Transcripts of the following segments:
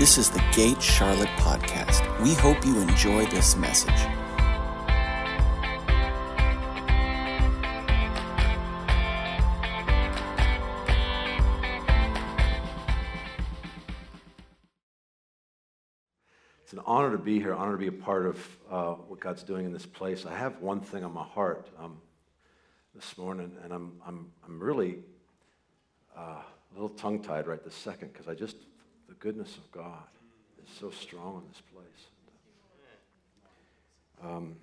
This is the Gate Charlotte podcast. We hope you enjoy this message. It's an honor to be here, honor to be a part of uh, what God's doing in this place. I have one thing on my heart um, this morning, and I'm, I'm, I'm really uh, a little tongue tied right this second because I just, the goodness of God is so strong in this place. Um,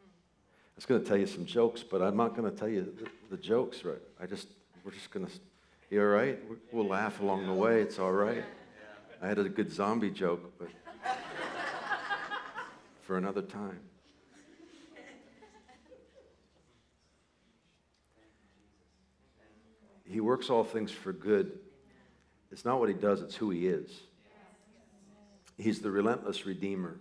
I was going to tell you some jokes, but I'm not going to tell you the, the jokes, right? I just, we're just going to, you all right? We'll laugh along the way. It's all right. I had a good zombie joke, but for another time. He works all things for good. It's not what he does, it's who he is. He's the relentless redeemer.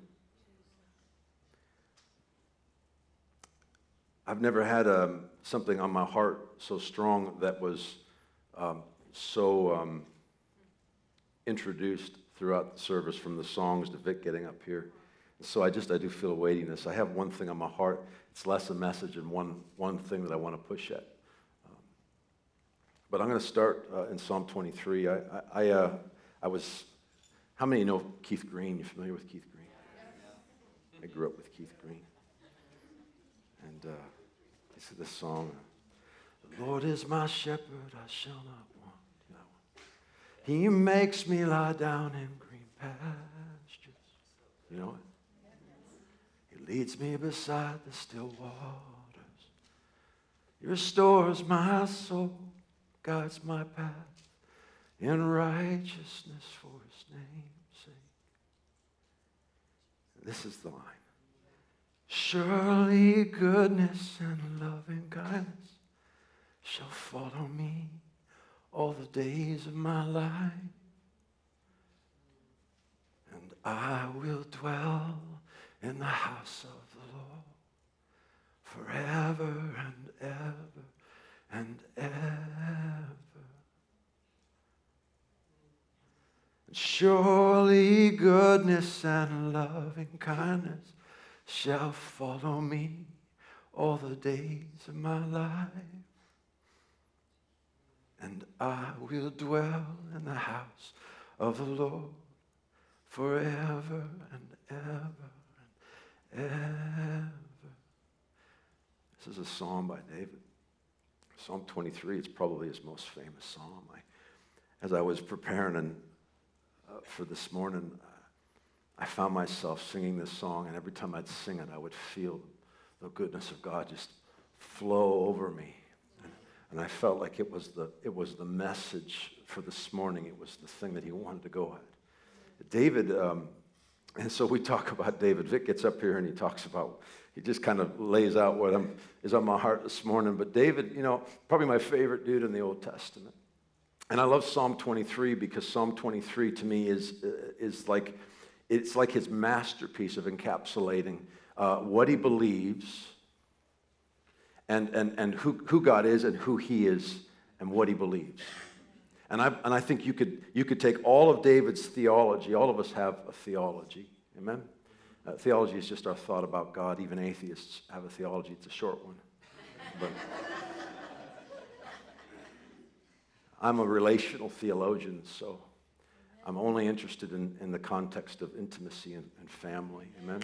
I've never had um, something on my heart so strong that was um, so um, introduced throughout the service from the songs to Vic getting up here. So I just, I do feel a weightiness. I have one thing on my heart. It's less a message and one, one thing that I want to push at. But I'm going to start uh, in Psalm 23. I, I, I, uh, I was, how many know Keith Green? You familiar with Keith Green? I grew up with Keith Green. And uh, this is the song. The Lord is my shepherd, I shall not want. You know, he makes me lie down in green pastures. You know it? He leads me beside the still waters. He restores my soul, guides my path in righteousness for his name's sake. This is the line. Surely goodness and loving kindness shall follow me all the days of my life. And I will dwell in the house of the Lord forever and ever and ever. Surely goodness and loving kindness shall follow me all the days of my life and I will dwell in the house of the Lord forever and ever and ever. This is a psalm by David. Psalm 23, it's probably his most famous psalm. I, as I was preparing and, uh, for this morning, I found myself singing this song, and every time I'd sing it, I would feel the goodness of God just flow over me. And I felt like it was, the, it was the message for this morning. It was the thing that he wanted to go at. David, um, and so we talk about David. Vic gets up here and he talks about, he just kind of lays out what I'm, is on my heart this morning. But David, you know, probably my favorite dude in the Old Testament. And I love Psalm 23 because Psalm 23 to me is, uh, is like, it's like his masterpiece of encapsulating uh, what he believes and, and, and who, who God is and who he is and what he believes. And I, and I think you could, you could take all of David's theology, all of us have a theology, amen? Uh, theology is just our thought about God. Even atheists have a theology, it's a short one. But I'm a relational theologian, so I'm only interested in, in the context of intimacy and, and family, amen?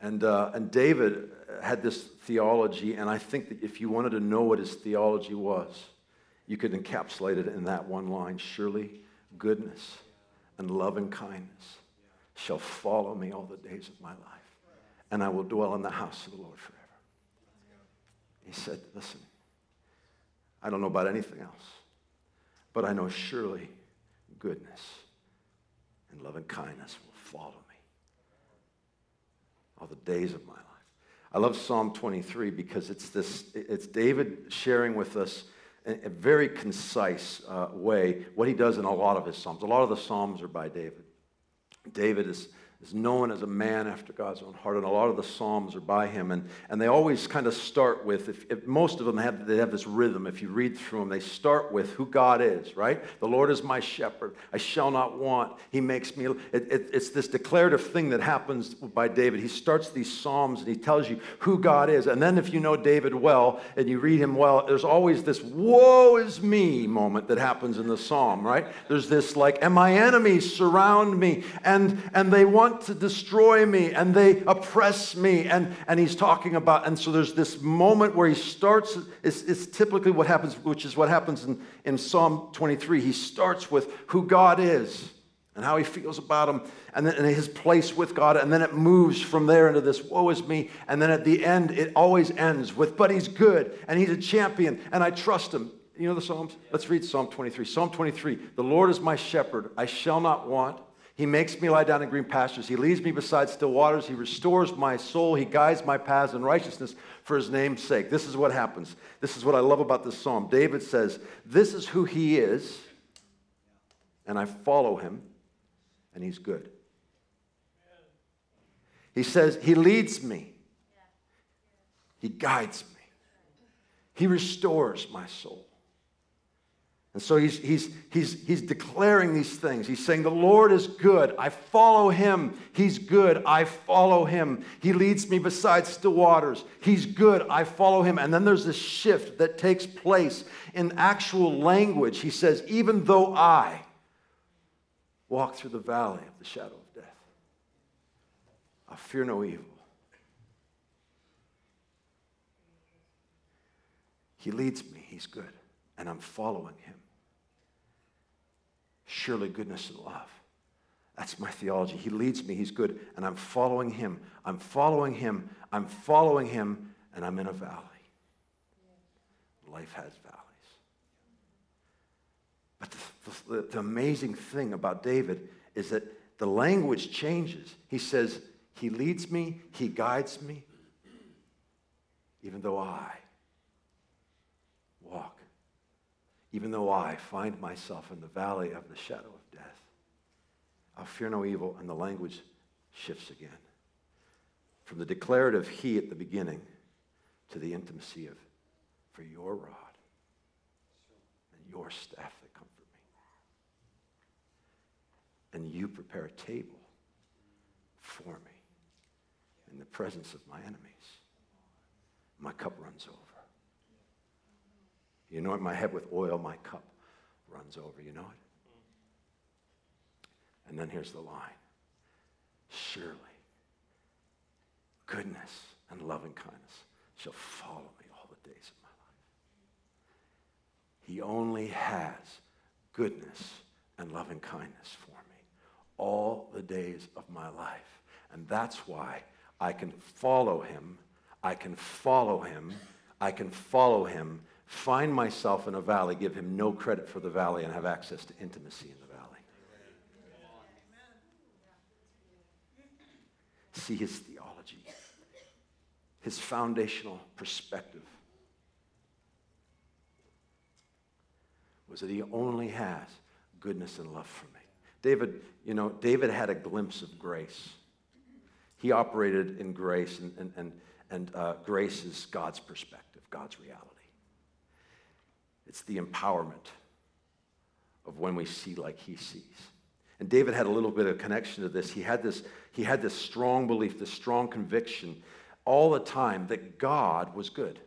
And, uh, and David had this theology, and I think that if you wanted to know what his theology was, you could encapsulate it in that one line Surely goodness and loving kindness shall follow me all the days of my life, and I will dwell in the house of the Lord forever. He said, Listen, I don't know about anything else, but I know surely goodness and loving kindness will follow me all the days of my life. I love Psalm 23 because it's this, it's David sharing with us a very concise uh, way what he does in a lot of his Psalms. A lot of the Psalms are by David. David is, is known as a man after God's own heart, and a lot of the Psalms are by him. And, and they always kind of start with, if, if most of them have, they have this rhythm. If you read through them, they start with who God is, right? The Lord is my shepherd. I shall not want. He makes me. It, it, it's this declarative thing that happens by David. He starts these Psalms and he tells you who God is. And then if you know David well and you read him well, there's always this woe is me moment that happens in the Psalm, right? There's this like, and my enemies surround me and, and they want want to destroy me and they oppress me. And, and he's talking about, and so there's this moment where he starts, it's, it's typically what happens, which is what happens in, in Psalm 23. He starts with who God is and how he feels about him and then and his place with God. And then it moves from there into this, woe is me. And then at the end, it always ends with, but he's good and he's a champion and I trust him. You know the Psalms? Let's read Psalm 23. Psalm 23 The Lord is my shepherd, I shall not want. He makes me lie down in green pastures. He leads me beside still waters. He restores my soul. He guides my paths in righteousness for his name's sake. This is what happens. This is what I love about this psalm. David says, This is who he is, and I follow him, and he's good. He says, He leads me, He guides me, He restores my soul. And so he's, he's, he's, he's declaring these things. He's saying, The Lord is good. I follow him. He's good. I follow him. He leads me beside still waters. He's good. I follow him. And then there's this shift that takes place in actual language. He says, Even though I walk through the valley of the shadow of death, I fear no evil. He leads me. He's good. And I'm following him surely goodness and love. That's my theology. He leads me, He's good, and I'm following Him. I'm following Him. I'm following Him, and I'm in a valley. Life has valleys. But the, the, the amazing thing about David is that the language changes. He says, He leads me, He guides me, even though I walk even though I find myself in the valley of the shadow of death, I'll fear no evil, and the language shifts again. From the declarative he at the beginning to the intimacy of, for your rod and your staff that comfort me. And you prepare a table for me in the presence of my enemies. My cup runs over. You anoint my head with oil, my cup runs over. You know it? And then here's the line Surely, goodness and loving kindness shall follow me all the days of my life. He only has goodness and loving kindness for me all the days of my life. And that's why I can follow him. I can follow him. I can follow him find myself in a valley, give him no credit for the valley, and have access to intimacy in the valley. See his theology, his foundational perspective was that he only has goodness and love for me. David, you know, David had a glimpse of grace. He operated in grace, and, and, and, and uh, grace is God's perspective, God's reality. It's the empowerment of when we see like he sees. And David had a little bit of connection to this. He had this, he had this strong belief, this strong conviction all the time that God was good.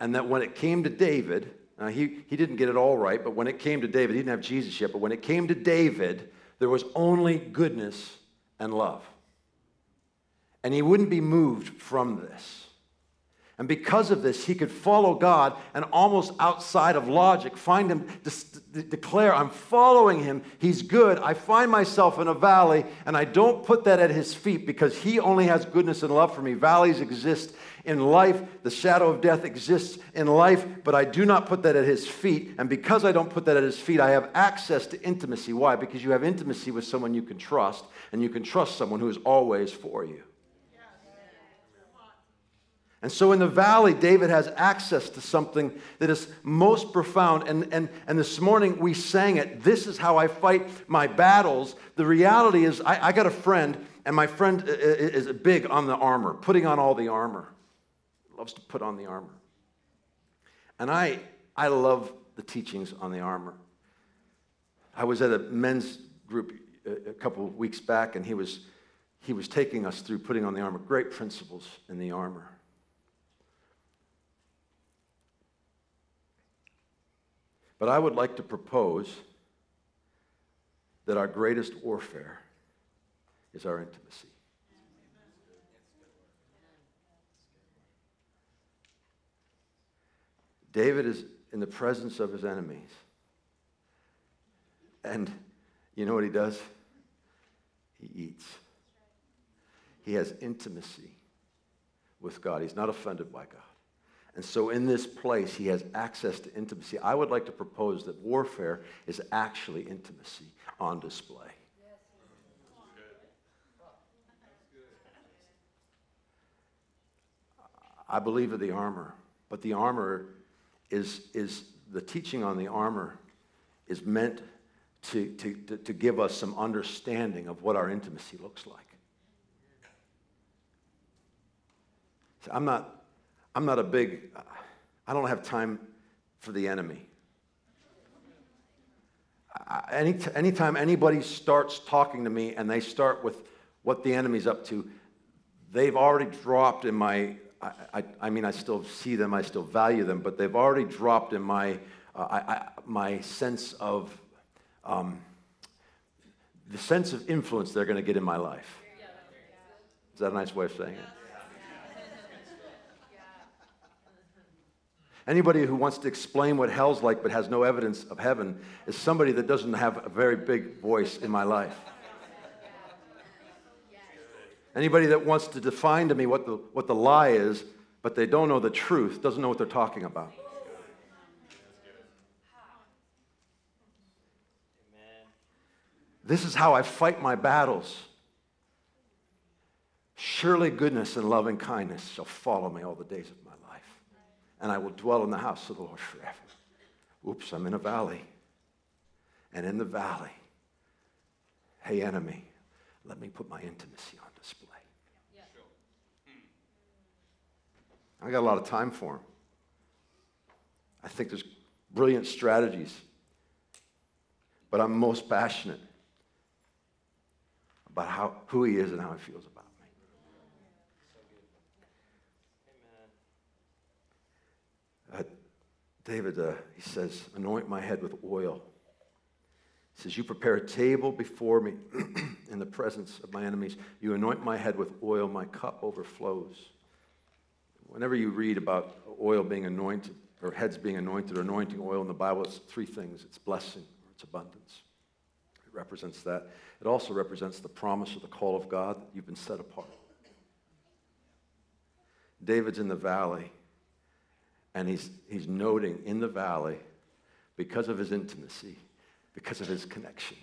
And that when it came to David, he, he didn't get it all right, but when it came to David, he didn't have Jesus yet, but when it came to David, there was only goodness and love. And he wouldn't be moved from this. And because of this, he could follow God and almost outside of logic find him, de- declare, I'm following him. He's good. I find myself in a valley and I don't put that at his feet because he only has goodness and love for me. Valleys exist in life, the shadow of death exists in life, but I do not put that at his feet. And because I don't put that at his feet, I have access to intimacy. Why? Because you have intimacy with someone you can trust, and you can trust someone who is always for you. And so in the valley, David has access to something that is most profound. And, and, and this morning we sang it. This is how I fight my battles. The reality is, I, I got a friend and my friend is big on the armor, putting on all the armor. Loves to put on the armor. And I, I love the teachings on the armor. I was at a men's group a a couple of weeks back, and he was, he was taking us through putting on the armor. Great principles in the armor. But I would like to propose that our greatest warfare is our intimacy. David is in the presence of his enemies. And you know what he does? He eats. He has intimacy with God. He's not offended by God. And so in this place, he has access to intimacy. I would like to propose that warfare is actually intimacy on display. I believe in the armor, but the armor is, is the teaching on the armor is meant to, to, to, to give us some understanding of what our intimacy looks like. So I'm not, I'm not a big, I don't have time for the enemy. Any, anytime anybody starts talking to me and they start with what the enemy's up to, they've already dropped in my, I, I, I mean, I still see them, I still value them, but they've already dropped in my, uh, I, my sense of, um, the sense of influence they're going to get in my life. Is that a nice way of saying it? Anybody who wants to explain what hell's like but has no evidence of heaven is somebody that doesn't have a very big voice in my life. Anybody that wants to define to me what the, what the lie is, but they don't know the truth, doesn't know what they're talking about. This is how I fight my battles. Surely goodness and loving kindness shall follow me all the days of my life, and I will dwell in the house of the Lord forever. Oops, I'm in a valley. And in the valley, hey, enemy, let me put my intimacy on display. I got a lot of time for him. I think there's brilliant strategies, but I'm most passionate about how, who he is and how he feels about me. Uh, David, uh, he says, anoint my head with oil. He says, You prepare a table before me in the presence of my enemies. You anoint my head with oil, my cup overflows. Whenever you read about oil being anointed, or heads being anointed, or anointing oil in the Bible, it's three things it's blessing, or it's abundance. It represents that. It also represents the promise or the call of God that you've been set apart. David's in the valley, and he's, he's noting in the valley, because of his intimacy, because of his connection,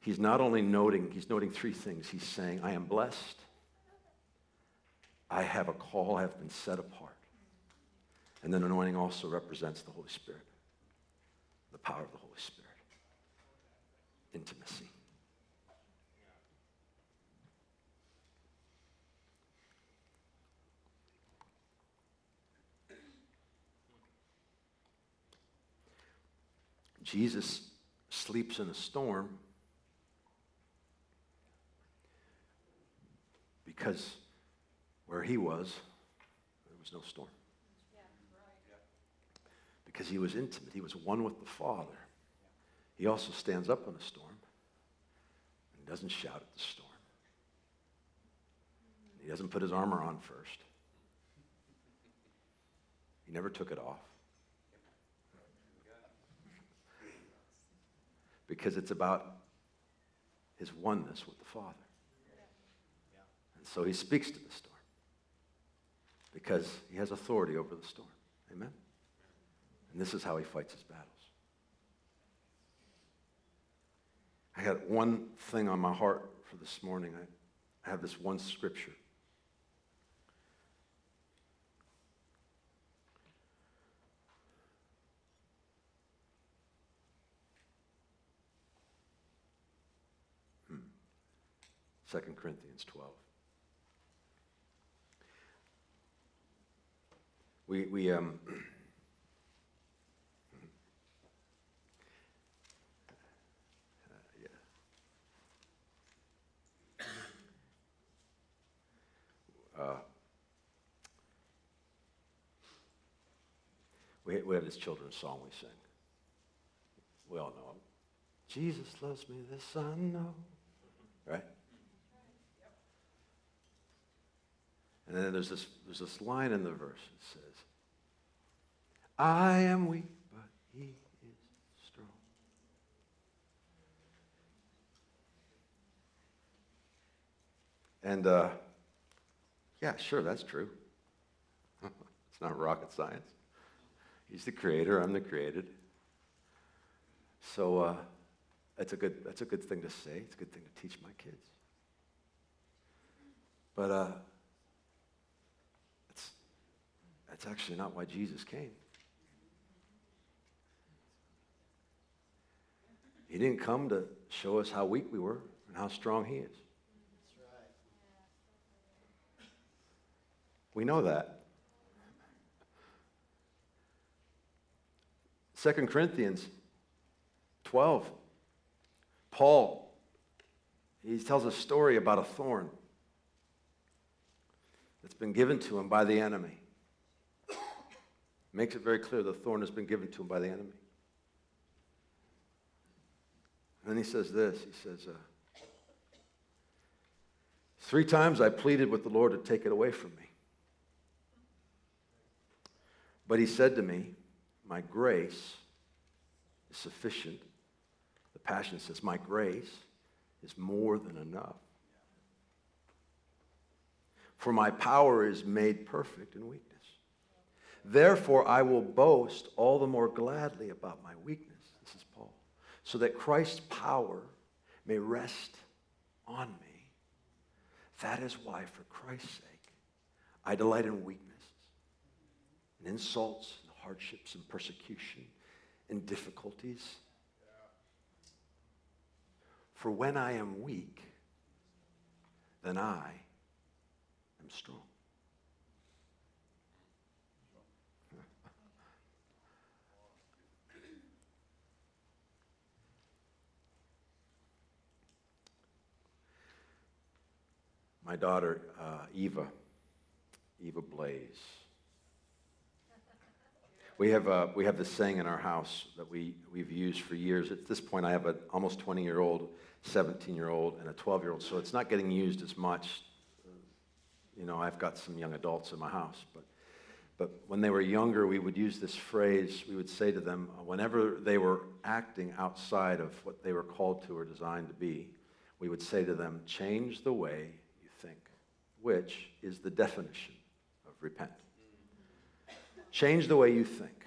he's not only noting, he's noting three things. He's saying, I am blessed, I have a call, I have been set apart. And then anointing also represents the Holy Spirit, the power of the Holy Spirit, intimacy. Jesus sleeps in a storm because where he was, there was no storm. Because he was intimate, he was one with the Father. He also stands up in a storm and doesn't shout at the storm. He doesn't put his armor on first. He never took it off. Because it's about his oneness with the Father. And so he speaks to the storm because he has authority over the storm. Amen? And this is how he fights his battles. I got one thing on my heart for this morning. I, I have this one scripture. 2 Corinthians 12. We, we um, uh, we, we have this children's song we sing. We all know it. Jesus loves me, this I know. Right? And then there's this, there's this line in the verse that says, I am weak, but he is strong. And uh, yeah, sure, that's true. it's not rocket science. He's the creator, I'm the created. So uh, that's, a good, that's a good thing to say. It's a good thing to teach my kids. But uh, it's, that's actually not why Jesus came. He didn't come to show us how weak we were and how strong He is. We know that. 2 Corinthians 12, Paul, he tells a story about a thorn that's been given to him by the enemy. Makes it very clear the thorn has been given to him by the enemy. And then he says this he says, uh, Three times I pleaded with the Lord to take it away from me. But he said to me, My grace is sufficient. The Passion says, My grace is more than enough. For my power is made perfect in weakness. Therefore, I will boast all the more gladly about my weakness. This is Paul. So that Christ's power may rest on me. That is why, for Christ's sake, I delight in weakness and insults and hardships and persecution and difficulties. For when I am weak, then I am strong. My daughter, uh, Eva, Eva Blaze, we have, uh, we have this saying in our house that we, we've used for years. At this point, I have an almost 20 year old, 17 year old, and a 12 year old, so it's not getting used as much. You know, I've got some young adults in my house, but, but when they were younger, we would use this phrase. We would say to them, whenever they were acting outside of what they were called to or designed to be, we would say to them, change the way which is the definition of repent. Change the way you think.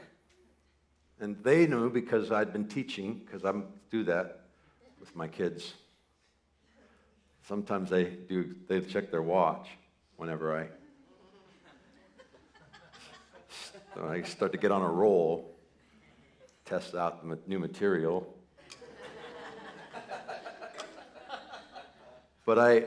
And they knew because I'd been teaching, because I do that with my kids. Sometimes they do, they check their watch whenever I, I start to get on a roll, test out the new material. but I,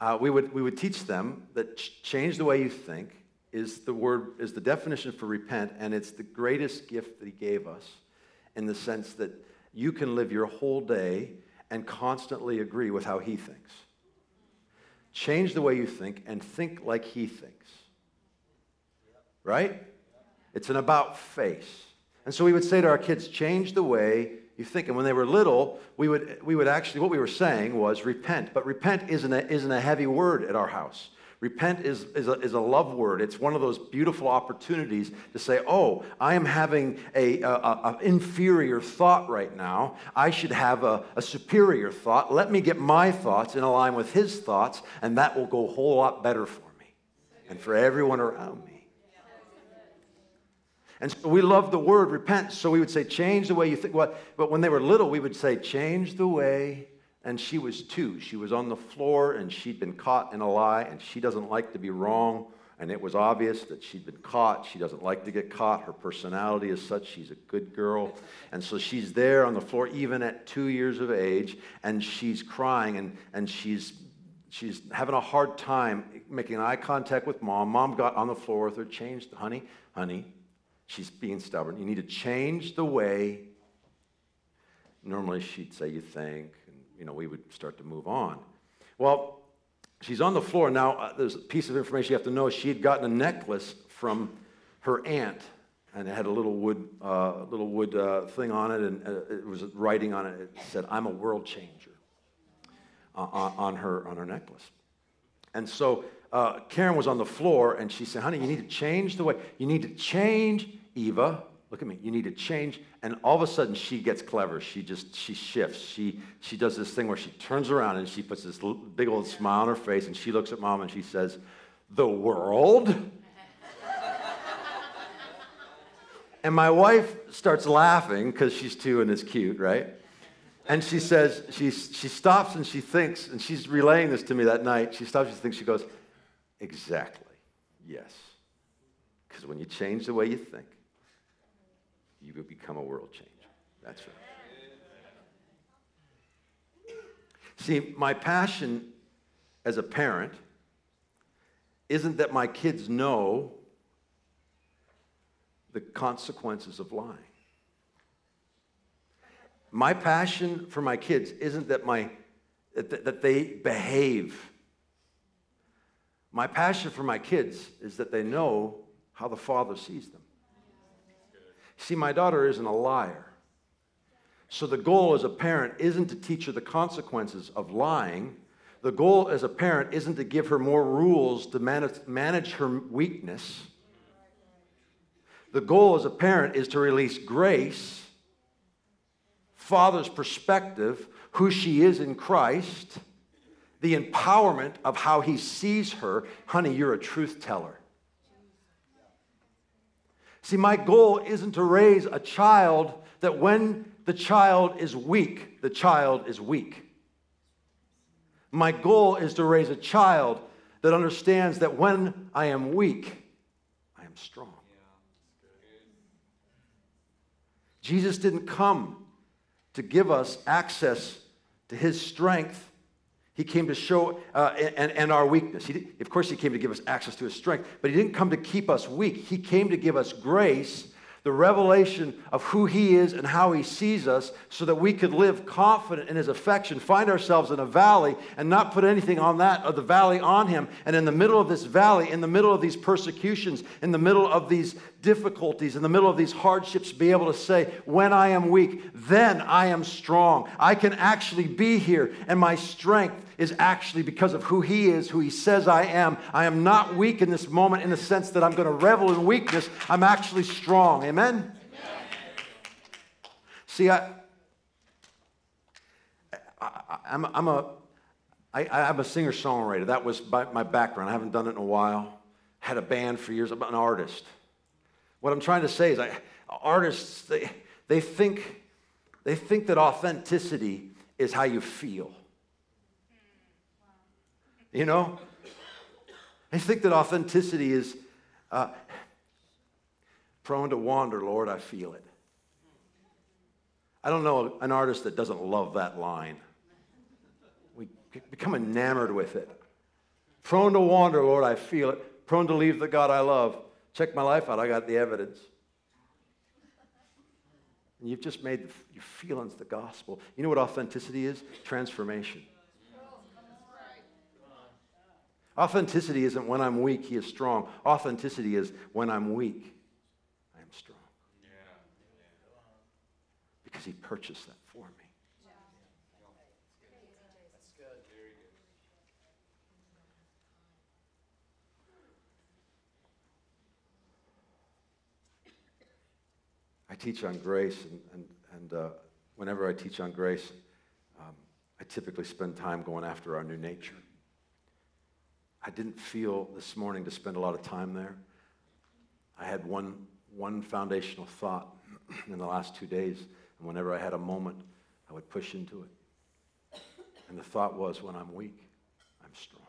uh, we, would, we would teach them that ch- change the way you think is the word is the definition for repent and it's the greatest gift that he gave us in the sense that you can live your whole day and constantly agree with how he thinks. Change the way you think and think like he thinks. Right? It's an about face. And so we would say to our kids change the way you think and when they were little we would we would actually what we were saying was repent but repent isn't a, isn't a heavy word at our house Repent is, is, a, is a love word. It's one of those beautiful opportunities to say, oh, I am having a, a, a inferior thought right now. I should have a, a superior thought. Let me get my thoughts in line with his thoughts, and that will go a whole lot better for me and for everyone around me. And so we love the word repent. So we would say, change the way you think. But when they were little, we would say, change the way and she was two. She was on the floor and she'd been caught in a lie and she doesn't like to be wrong. And it was obvious that she'd been caught. She doesn't like to get caught. Her personality is such. She's a good girl. And so she's there on the floor, even at two years of age, and she's crying and, and she's, she's having a hard time making eye contact with mom. Mom got on the floor with her, changed, honey, honey, she's being stubborn. You need to change the way. Normally she'd say, You think, and you know, we would start to move on. Well, she's on the floor. Now, uh, there's a piece of information you have to know. She had gotten a necklace from her aunt, and it had a little wood, uh, little wood uh, thing on it, and uh, it was writing on it. It said, "I'm a world changer," uh, on, on, her on her necklace. And so uh, Karen was on the floor, and she said, "Honey, you need to change the way. You need to change, Eva." look at me you need to change and all of a sudden she gets clever. She just she shifts. She she does this thing where she turns around and she puts this big old smile on her face and she looks at mom and she says the world? And my wife starts laughing because she's two and is cute right? And she says she, she stops and she thinks and she's relaying this to me that night. She stops she thinks she goes exactly yes. Because when you change the way you think you will become a world changer. That's right. See, my passion as a parent isn't that my kids know the consequences of lying. My passion for my kids isn't that, my, that, that they behave. My passion for my kids is that they know how the Father sees them. See, my daughter isn't a liar. So the goal as a parent isn't to teach her the consequences of lying. The goal as a parent isn't to give her more rules to manage, manage her weakness. The goal as a parent is to release grace, father's perspective, who she is in Christ, the empowerment of how he sees her. Honey, you're a truth teller. See, my goal isn't to raise a child that when the child is weak, the child is weak. My goal is to raise a child that understands that when I am weak, I am strong. Jesus didn't come to give us access to his strength he came to show, uh, and, and our weakness. He did, of course, He came to give us access to His strength, but He didn't come to keep us weak. He came to give us grace the revelation of who He is and how He sees us so that we could live confident in His affection, find ourselves in a valley and not put anything on that of the valley on Him. And in the middle of this valley, in the middle of these persecutions, in the middle of these difficulties, in the middle of these hardships, be able to say, When I am weak, then I am strong. I can actually be here, and my strength is actually because of who He is, who He says I am. I am not weak in this moment in the sense that I'm going to revel in weakness. I'm actually strong. Amen? Amen. See, I, I, I'm, I'm a, I, I'm a singer songwriter. That was my background. I haven't done it in a while. Had a band for years. I'm an artist. What I'm trying to say is, I, artists they, they think they think that authenticity is how you feel. You know, they think that authenticity is uh, prone to wander. Lord, I feel it. I don't know an artist that doesn't love that line. We become enamored with it. Prone to wander, Lord, I feel it. Prone to leave the God I love. Check my life out, I got the evidence. And you've just made the, your feelings the gospel. You know what authenticity is? Transformation. Authenticity isn't when I'm weak, he is strong. Authenticity is when I'm weak, I am strong. Because he purchased that for me. I teach on grace, and, and, and uh, whenever I teach on grace, um, I typically spend time going after our new nature. I didn't feel this morning to spend a lot of time there. I had one, one foundational thought in the last two days, and whenever I had a moment, I would push into it. And the thought was when I'm weak, I'm strong.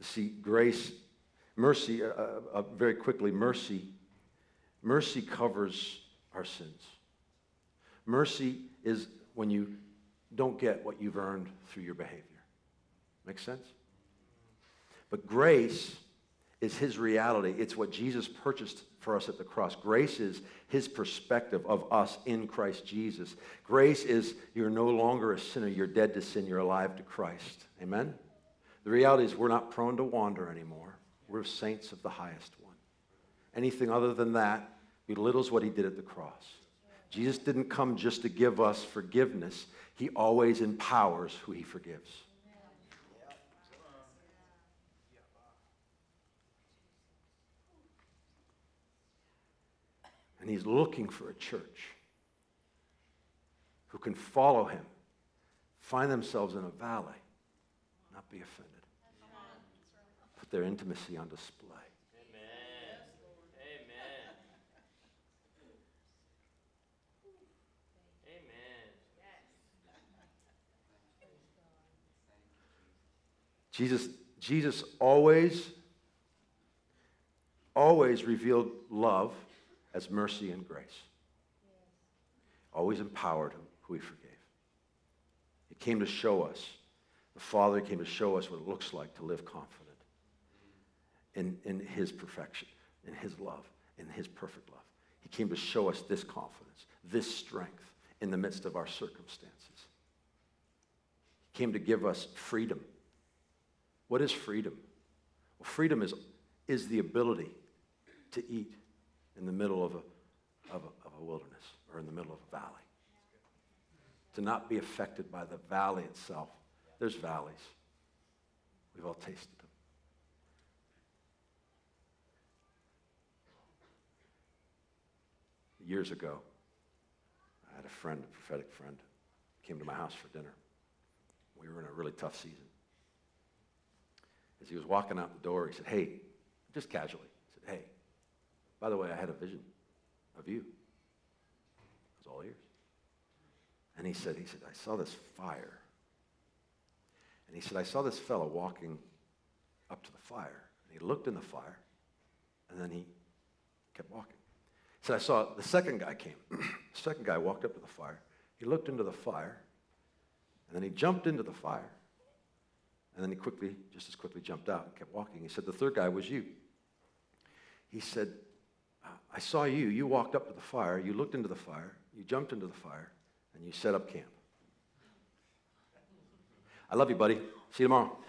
See, grace, mercy, uh, uh, uh, very quickly, mercy, mercy covers our sins. Mercy is when you don't get what you've earned through your behavior. Make sense? But grace is his reality. It's what Jesus purchased for us at the cross. Grace is his perspective of us in Christ Jesus. Grace is you're no longer a sinner, you're dead to sin, you're alive to Christ. Amen? The reality is we're not prone to wander anymore. We're saints of the highest one. Anything other than that belittles what he did at the cross. Jesus didn't come just to give us forgiveness, he always empowers who he forgives. And he's looking for a church who can follow him, find themselves in a valley, not be offended, put their intimacy on display. Jesus, Jesus always, always revealed love as mercy and grace. Always empowered who he forgave. He came to show us, the Father came to show us what it looks like to live confident in, in his perfection, in his love, in his perfect love. He came to show us this confidence, this strength in the midst of our circumstances. He came to give us freedom. What is freedom? Well, freedom is, is the ability to eat in the middle of a, of a, of a wilderness or in the middle of a valley. To not be affected by the valley itself. There's valleys. We've all tasted them. Years ago, I had a friend, a prophetic friend, came to my house for dinner. We were in a really tough season. As he was walking out the door, he said, Hey, just casually, he said, Hey, by the way, I had a vision of you. It was all ears. And he said, he said, I saw this fire. And he said, I saw this fellow walking up to the fire. And he looked in the fire, and then he kept walking. He said, I saw the second guy came. the second guy walked up to the fire. He looked into the fire, and then he jumped into the fire. And then he quickly, just as quickly, jumped out and kept walking. He said, The third guy was you. He said, I saw you. You walked up to the fire, you looked into the fire, you jumped into the fire, and you set up camp. I love you, buddy. See you tomorrow.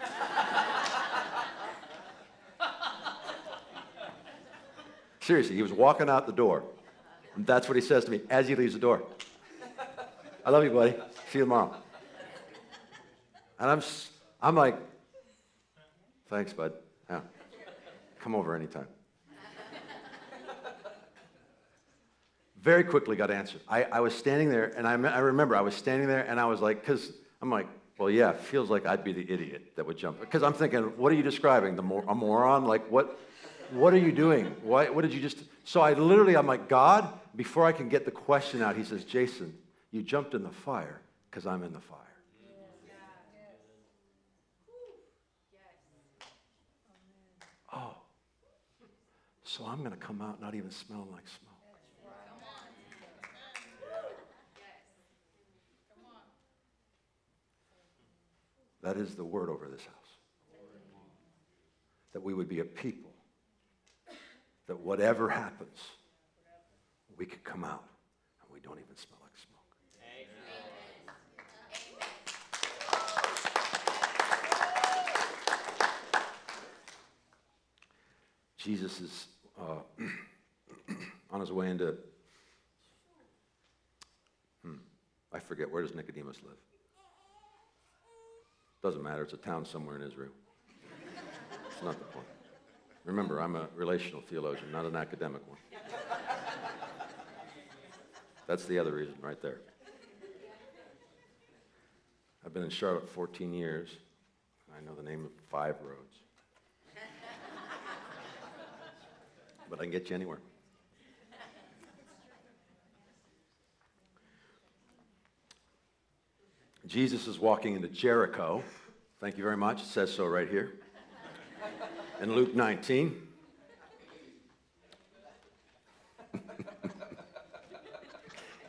Seriously, he was walking out the door. And that's what he says to me as he leaves the door. I love you, buddy. See you tomorrow. And I'm, I'm like, thanks, bud. Yeah. Come over anytime. very quickly got answered. I, I was standing there, and I, I remember I was standing there, and I was like, because I'm like, well, yeah, feels like I'd be the idiot that would jump. Because I'm thinking, what are you describing? The mor- a moron? Like, what, what are you doing? Why, what did you just. So I literally, I'm like, God, before I can get the question out, he says, Jason, you jumped in the fire because I'm in the fire. So I'm going to come out not even smelling like smoke. That is the word over this house. That we would be a people that whatever happens, we could come out and we don't even smell like smoke. Jesus is uh, on his way into, hmm, I forget, where does Nicodemus live? Doesn't matter, it's a town somewhere in Israel. It's not the point. Remember, I'm a relational theologian, not an academic one. That's the other reason right there. I've been in Charlotte 14 years. I know the name of five roads. But I can get you anywhere. Jesus is walking into Jericho. Thank you very much. It says so right here. in Luke 19.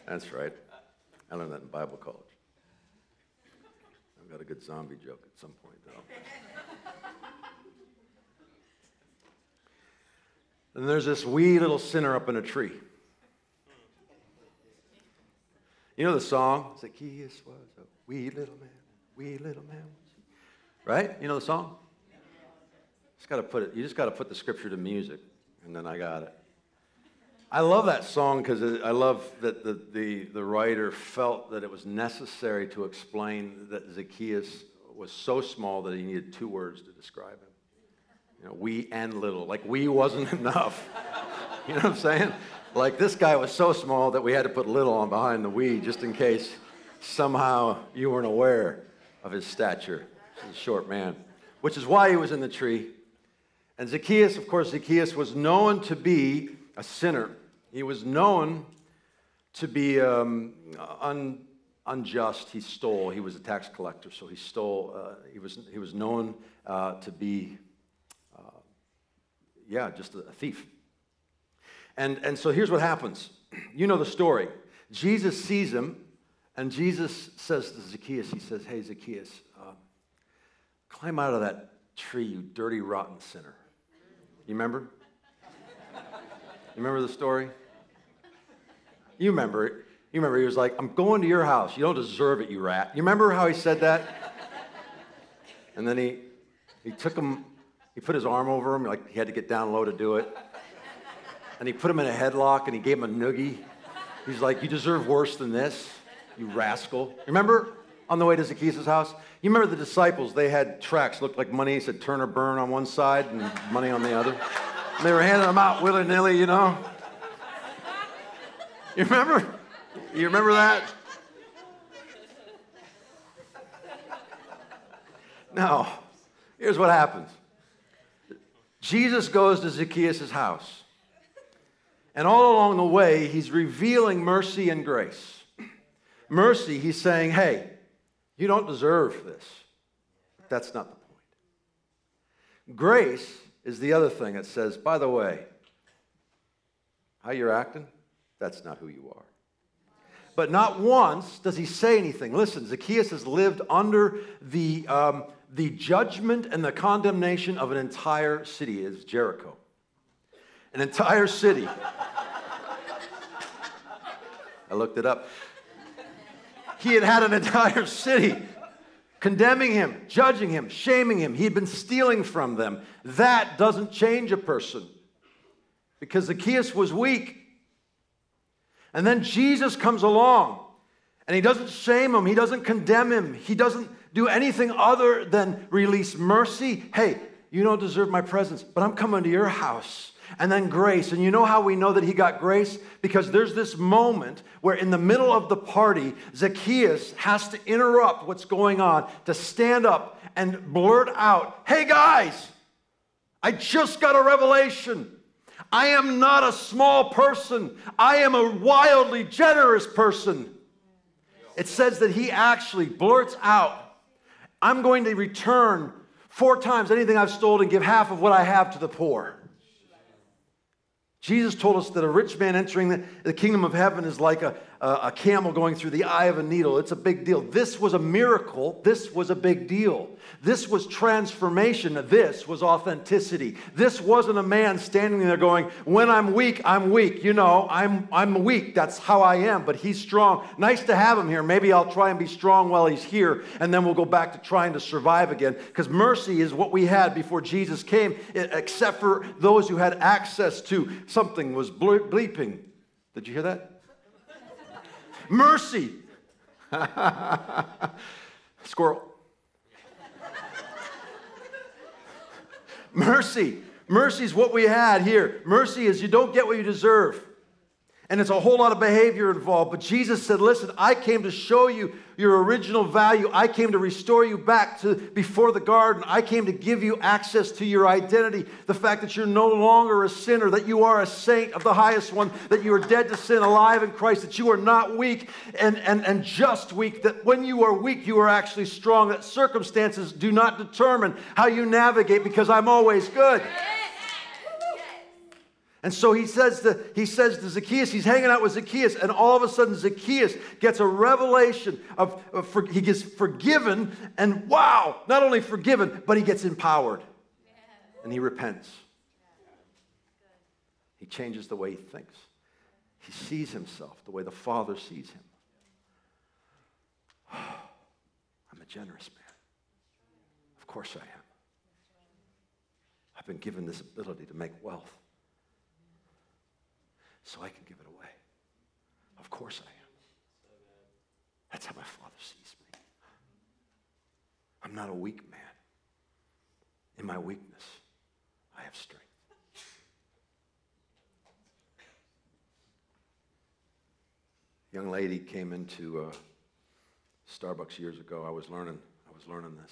That's right. I learned that in Bible college. I've got a good zombie joke at some point, though. And there's this wee little sinner up in a tree. You know the song? Zacchaeus was a wee little man, wee little man. Right? You know the song? Just got to put it. You just got to put the scripture to music, and then I got it. I love that song because I love that the, the, the writer felt that it was necessary to explain that Zacchaeus was so small that he needed two words to describe him. You know, wee and little. Like, wee wasn't enough. you know what I'm saying? Like, this guy was so small that we had to put little on behind the wee just in case somehow you weren't aware of his stature. He's a short man, which is why he was in the tree. And Zacchaeus, of course, Zacchaeus was known to be a sinner. He was known to be um, un, unjust. He stole. He was a tax collector, so he stole. Uh, he, was, he was known uh, to be, yeah, just a, thief. And, and so here's what happens. You know the story. Jesus sees him, and Jesus says to Zacchaeus, He says, Hey, Zacchaeus, uh, climb out of that tree, you dirty, rotten sinner. You remember? You remember the story? You remember it. You remember he was like, I'm going to your house. You don't deserve it, you rat. You remember how he said that? And then he, he took him, he put his arm over him, like he had to get down low to do it. And he put him in a headlock and he gave him a noogie. He's like, You deserve worse than this, you rascal. Remember on the way to Zacchaeus' house? You remember the disciples, they had tracts, looked like money, said turn or burn on one side and money on the other. And they were handing them out willy nilly, you know. You remember? You remember that? Now, here's what happens Jesus goes to Zacchaeus' house. And all along the way, he's revealing mercy and grace. Mercy, he's saying, hey, you don't deserve this. That's not the point. Grace is the other thing that says, by the way, how you're acting, that's not who you are. But not once does he say anything. Listen, Zacchaeus has lived under the, um, the judgment and the condemnation of an entire city, is Jericho. An entire city. I looked it up. He had had an entire city condemning him, judging him, shaming him. He had been stealing from them. That doesn't change a person because Zacchaeus was weak. And then Jesus comes along and he doesn't shame him, he doesn't condemn him, he doesn't do anything other than release mercy. Hey, you don't deserve my presence, but I'm coming to your house and then grace. And you know how we know that he got grace? Because there's this moment where, in the middle of the party, Zacchaeus has to interrupt what's going on to stand up and blurt out, Hey guys, I just got a revelation. I am not a small person, I am a wildly generous person. It says that he actually blurts out, I'm going to return four times anything I've stolen and give half of what I have to the poor. Jesus told us that a rich man entering the, the kingdom of heaven is like a, a, a camel going through the eye of a needle. It's a big deal. This was a miracle. This was a big deal. This was transformation. This was authenticity. This wasn't a man standing there going, When I'm weak, I'm weak. You know, I'm, I'm weak. That's how I am. But he's strong. Nice to have him here. Maybe I'll try and be strong while he's here, and then we'll go back to trying to survive again. Because mercy is what we had before Jesus came, except for those who had access to something was bleeping. Did you hear that? Mercy. Squirrel. Mercy. Mercy is what we had here. Mercy is you don't get what you deserve. And it's a whole lot of behavior involved. But Jesus said, Listen, I came to show you your original value. I came to restore you back to before the garden. I came to give you access to your identity. The fact that you're no longer a sinner, that you are a saint of the highest one, that you are dead to sin, alive in Christ, that you are not weak and, and, and just weak, that when you are weak, you are actually strong, that circumstances do not determine how you navigate because I'm always good. And so he says to, he says to Zacchaeus, he's hanging out with Zacchaeus, and all of a sudden Zacchaeus gets a revelation of, of for, he gets forgiven, and wow, not only forgiven, but he gets empowered. And he repents. He changes the way he thinks. He sees himself the way the Father sees him. I'm a generous man. Of course I am. I've been given this ability to make wealth so I can give it away. Of course I am. That's how my Father sees me. I'm not a weak man. In my weakness, I have strength. young lady came into uh, Starbucks years ago. I was learning. I was learning this.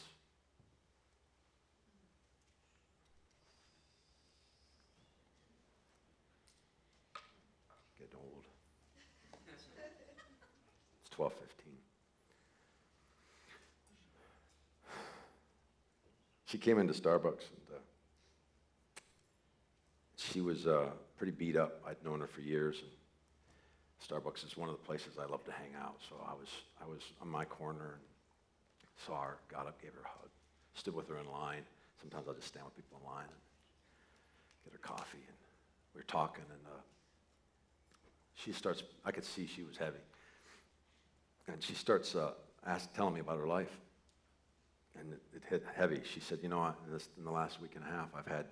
Old. It's twelve fifteen. She came into Starbucks and uh, she was uh, pretty beat up. I'd known her for years. And, Starbucks is one of the places I love to hang out. So I was, I was on my corner and saw her, got up, gave her a hug, stood with her in line. Sometimes I'll just stand with people in line and get her coffee. And we were talking, and uh, she starts, I could see she was heavy. And she starts uh, ask, telling me about her life. And it, it hit heavy. She said, You know, this, in the last week and a half, I've had,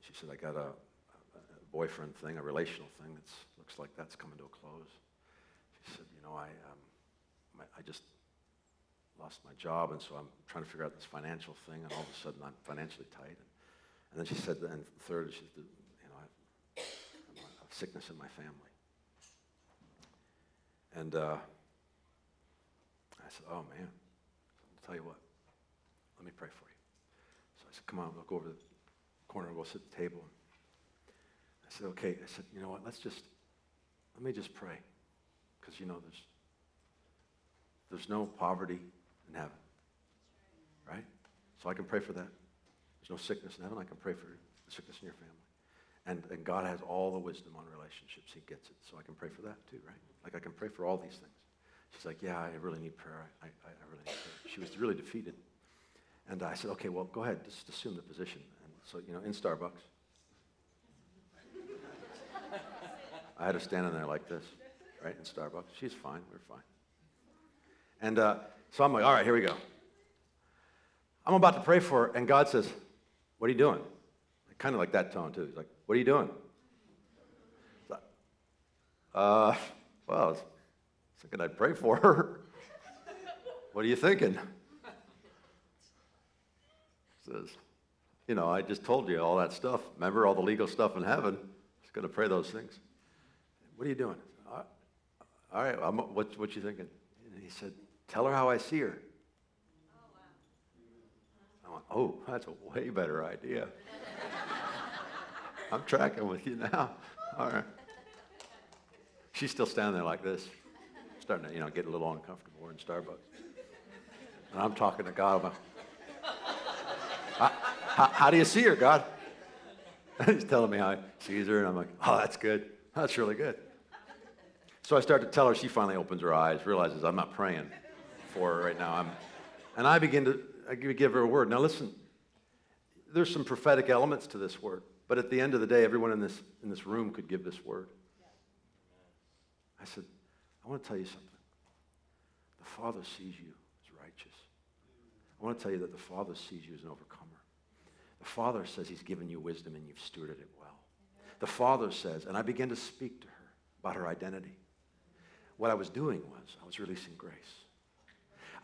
she said, I got a, boyfriend thing, a relational thing that looks like that's coming to a close. She said, you know, I, um, my, I just lost my job, and so I'm trying to figure out this financial thing, and all of a sudden I'm financially tight. And, and then she said, and third, she said, you know, I have sickness in my family. And uh, I said, oh, man. I'll tell you what, let me pray for you. So I said, come on, we'll go over the corner and we'll sit at the table. I said, okay. I said, you know what? Let's just, let me just pray. Because, you know, there's, there's no poverty in heaven. Right? So I can pray for that. There's no sickness in heaven. I can pray for the sickness in your family. And, and God has all the wisdom on relationships. He gets it. So I can pray for that too, right? Like I can pray for all these things. She's like, yeah, I really need prayer. I, I, I really need prayer. She was really defeated. And I said, okay, well, go ahead. Just assume the position. And so, you know, in Starbucks, I had her standing there like this, right, in Starbucks. She's fine. We're fine. And uh, so I'm like, all right, here we go. I'm about to pray for her, and God says, What are you doing? Kind of like that tone, too. He's like, What are you doing? Uh, well, I was thinking I'd pray for her. what are you thinking? Says, You know, I just told you all that stuff. Remember all the legal stuff in heaven? He's going to pray those things. What are you doing? All right, I'm, what, what you thinking? And he said, Tell her how I see her. I went, Oh, that's a way better idea. I'm tracking with you now. All right. She's still standing there like this, starting to, you know, get a little uncomfortable. We're in Starbucks. And I'm talking to God about, how, how, how do you see her, God? He's telling me how he sees her, and I'm like, oh, that's good. That's really good. So I start to tell her, she finally opens her eyes, realizes I'm not praying for her right now. I'm, and I begin to I give her a word. Now listen, there's some prophetic elements to this word, but at the end of the day, everyone in this, in this room could give this word. I said, I want to tell you something. The Father sees you as righteous. I want to tell you that the Father sees you as an overcomer. The Father says He's given you wisdom and you've stewarded it well. The Father says, and I began to speak to her about her identity. What I was doing was I was releasing grace.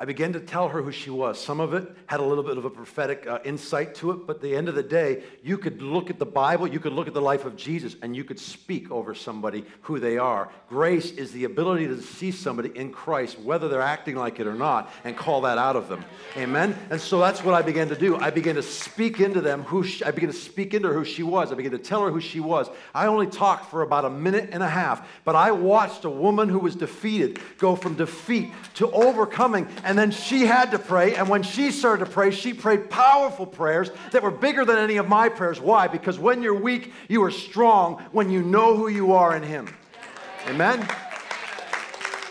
I began to tell her who she was. Some of it had a little bit of a prophetic uh, insight to it, but at the end of the day, you could look at the Bible, you could look at the life of Jesus, and you could speak over somebody who they are. Grace is the ability to see somebody in Christ, whether they're acting like it or not, and call that out of them. Amen? And so that's what I began to do. I began to speak into them who she, I began to speak into her who she was. I began to tell her who she was. I only talked for about a minute and a half, but I watched a woman who was defeated go from defeat to overcoming then she had to pray. And when she started to pray, she prayed powerful prayers that were bigger than any of my prayers. Why? Because when you're weak, you are strong when you know who you are in Him. Amen?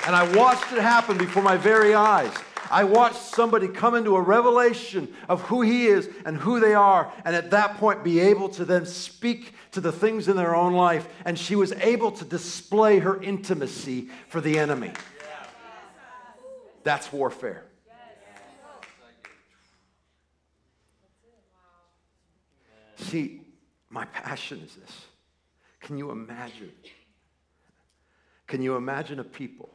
And I watched it happen before my very eyes. I watched somebody come into a revelation of who he is and who they are, and at that point be able to then speak to the things in their own life. And she was able to display her intimacy for the enemy. That's warfare. See, my passion is this. Can you imagine? Can you imagine a people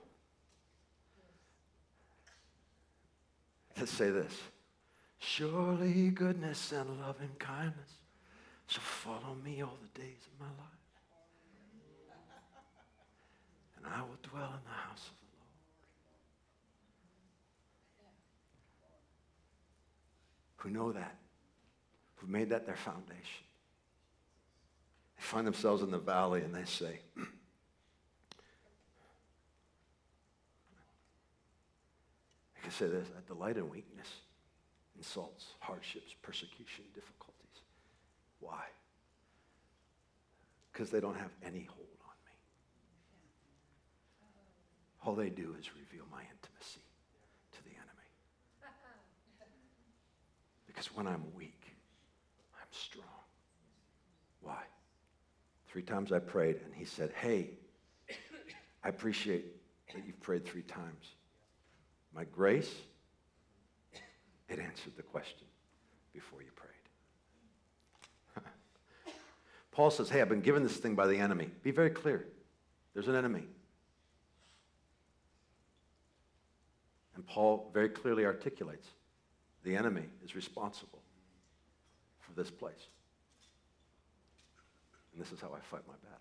that say this? Surely goodness and loving kindness shall follow me all the days of my life. And I will dwell in the house of who know that, who've made that their foundation. They find themselves in the valley and they say, I can say this I delight in weakness, insults, hardships, persecution, difficulties. Why? Because they don't have any hold on me. All they do is reveal my intimacy. Because when I'm weak, I'm strong. Why? Three times I prayed, and he said, Hey, I appreciate that you've prayed three times. My grace, it answered the question before you prayed. Paul says, Hey, I've been given this thing by the enemy. Be very clear. There's an enemy. And Paul very clearly articulates the enemy is responsible for this place. And this is how I fight my battles.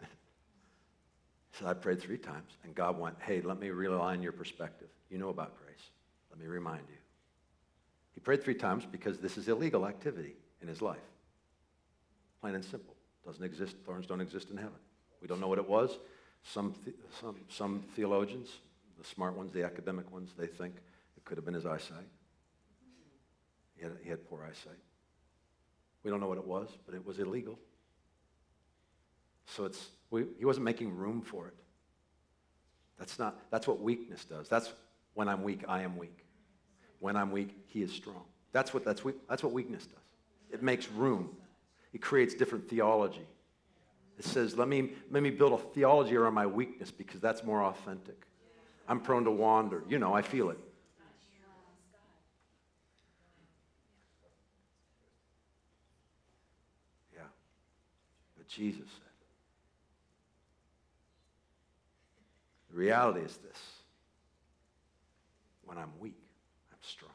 so I prayed three times, and God went, Hey, let me realign your perspective. You know about grace. Let me remind you. He prayed three times because this is illegal activity in his life. Plain and simple. Doesn't exist. Thorns don't exist in heaven. We don't know what it was. Some, some, some theologians, the smart ones, the academic ones, they think it could have been his eyesight. He had, he had poor eyesight. We don't know what it was, but it was illegal. So it's, we, he wasn't making room for it. That's, not, that's what weakness does. That's when I'm weak, I am weak. When I'm weak, he is strong. That's what, that's, weak, that's what weakness does. It makes room. It creates different theology. It says, let me, let me build a theology around my weakness because that's more authentic. I'm prone to wander. You know, I feel it. Yeah. But Jesus said, the reality is this when I'm weak, I'm strong.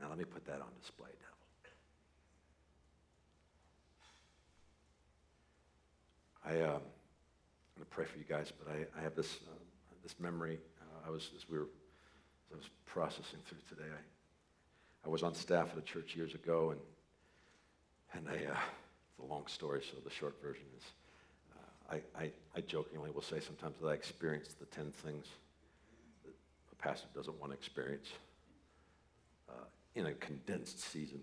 Now let me put that on display, devil. I. Um, pray for you guys, but I, I have this, uh, this memory. Uh, I was, as we were, as I was processing through today, I, I was on staff at a church years ago, and, and I, uh, it's a long story, so the short version is uh, I, I, I jokingly will say sometimes that I experienced the 10 things that a pastor doesn't want to experience uh, in a condensed season.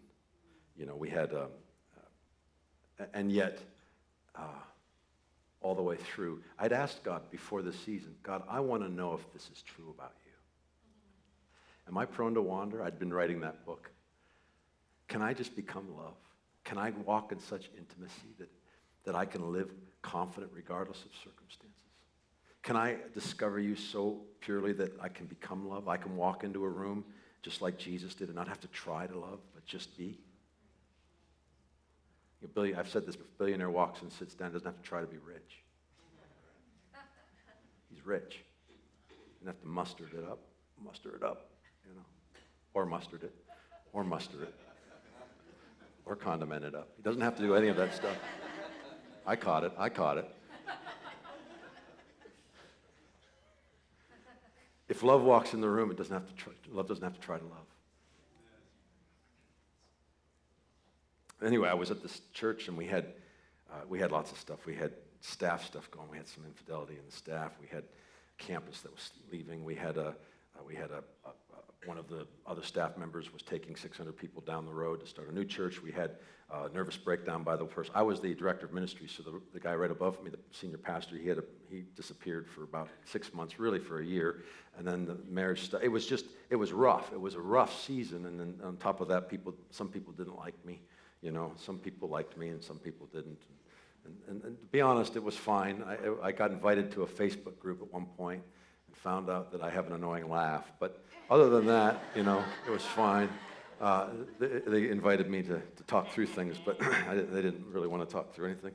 You know, we had, um, uh, and yet, uh, all the way through. I'd asked God before the season, God, I want to know if this is true about you. Am I prone to wander? I'd been writing that book. Can I just become love? Can I walk in such intimacy that, that I can live confident regardless of circumstances? Can I discover you so purely that I can become love? I can walk into a room just like Jesus did and not have to try to love, but just be? Billion, I've said this, a billionaire walks and sits down, doesn't have to try to be rich. He's rich. Didn't have to muster it up, muster it up, you know, or mustard it, or muster it, or condiment it up. He doesn't have to do any of that stuff. I caught it. I caught it. If love walks in the room, it doesn't have to try, love doesn't have to try to love. Anyway, I was at this church and we had, uh, we had lots of stuff. We had staff stuff going. We had some infidelity in the staff. We had campus that was leaving. We had a, uh, we had a, a, one of the other staff members was taking 600 people down the road to start a new church. We had a nervous breakdown by the person. I was the director of ministry, so the, the guy right above me, the senior pastor, he had a, he disappeared for about six months, really for a year, and then the marriage. St- it was just it was rough. It was a rough season, and then on top of that, people some people didn't like me. You know, some people liked me and some people didn't. And, and, and to be honest, it was fine. I, I got invited to a Facebook group at one point and found out that I have an annoying laugh. But other than that, you know, it was fine. Uh, they, they, invited me to, to talk through things, but they didn't really want to talk through anything.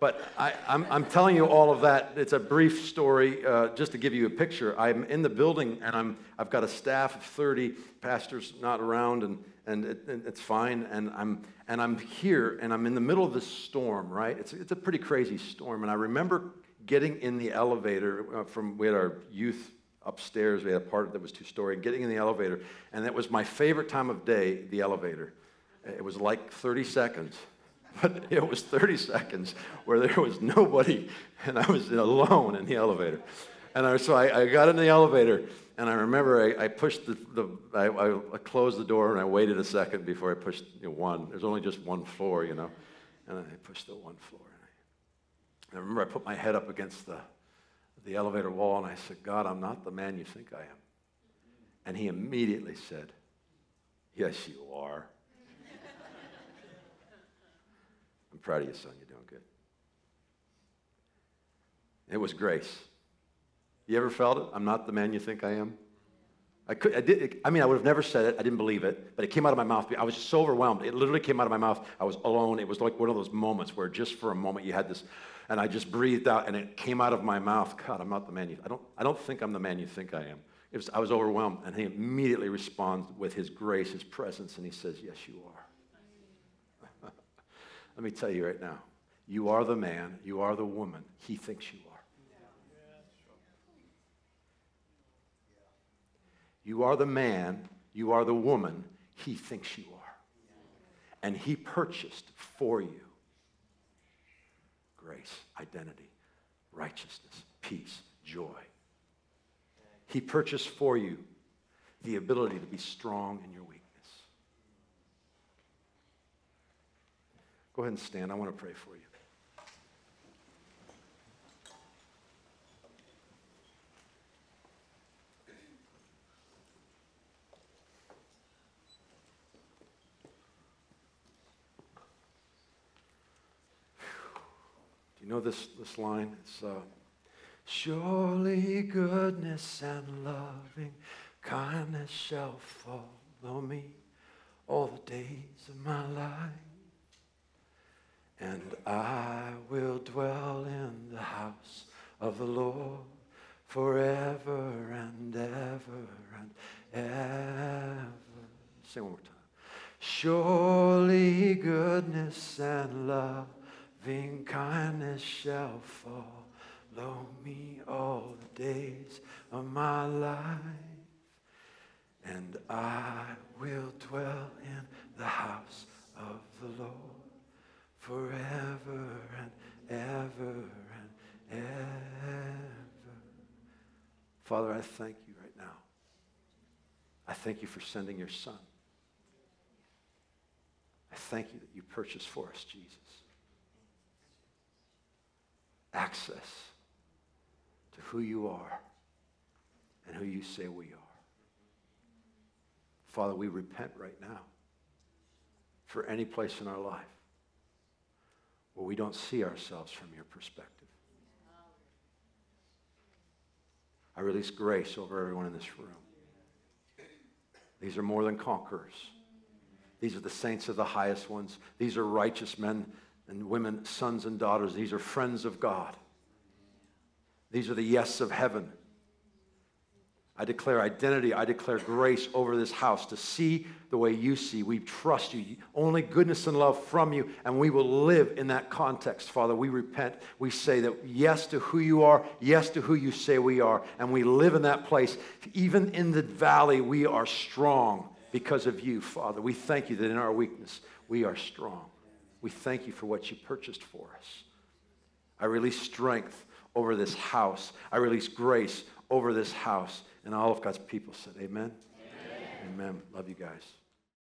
But I, am telling you all of that. It's a brief story uh, just to give you a picture. I'm in the building and I'm, I've got a staff of 30 pastors not around, and, and, it, and it's fine. And I'm, and I'm here and I'm in the middle of this storm, right? It's, it's a pretty crazy storm. And I remember getting in the elevator uh, from, we had our youth upstairs, we had a part that was two story, getting in the elevator. And that was my favorite time of day, the elevator. It was like 30 seconds but it was 30 seconds where there was nobody and I was alone in the elevator. And I, so I, I got in the elevator and I remember I, I pushed the, the I, I, closed the door and I waited a second before I pushed you know, one. There's only just one floor, you know. And I pushed the one floor. And I, I remember I put my head up against the, the elevator wall and I said, God, I'm not the man you think I am. And he immediately said, Yes, you are. I'm proud of you, son. You're doing good. It was grace. You ever felt it? I'm not the man you think I am. I could. I did. I mean, I would have never said it. I didn't believe it, but it came out of my mouth. I was just so overwhelmed. It literally came out of my mouth. I was alone. It was like one of those moments where just for a moment you had this, and I just breathed out, and it came out of my mouth. God, I'm not the man you. I don't. I don't think I'm the man you think I am. It Was, I was overwhelmed, and he immediately responds with his grace, his presence, and he says, "Yes, you are." Let me tell you right now you are the man, you are the woman he thinks you are. You are the man, you are the woman he thinks you are. And he purchased for you grace, identity, righteousness, peace, joy. He purchased for you the ability to be strong in your weakness. Go ahead and stand. I want to pray for you. You know this, this line? It's uh, Surely goodness and loving kindness shall follow me all the days of my life and I will dwell in the house of the Lord forever and ever and ever. Sing one more time. Surely goodness and loving kindness shall follow me all the days of my life, and I will dwell in the house of the Lord forever and ever and ever. Father, I thank you right now. I thank you for sending your son. I thank you that you purchased for us, Jesus. Access to who you are and who you say we are. Father, we repent right now for any place in our life where we don't see ourselves from your perspective. I release grace over everyone in this room. These are more than conquerors. These are the saints of the highest ones. These are righteous men and women, sons and daughters. These are friends of God. These are the yes of heaven. I declare identity. I declare grace over this house to see the way you see. We trust you. Only goodness and love from you, and we will live in that context, Father. We repent. We say that yes to who you are, yes to who you say we are, and we live in that place. Even in the valley, we are strong because of you, Father. We thank you that in our weakness, we are strong. We thank you for what you purchased for us. I release strength over this house. I release grace over this house. And all of God's people said, Amen. Amen. Amen. Love you guys.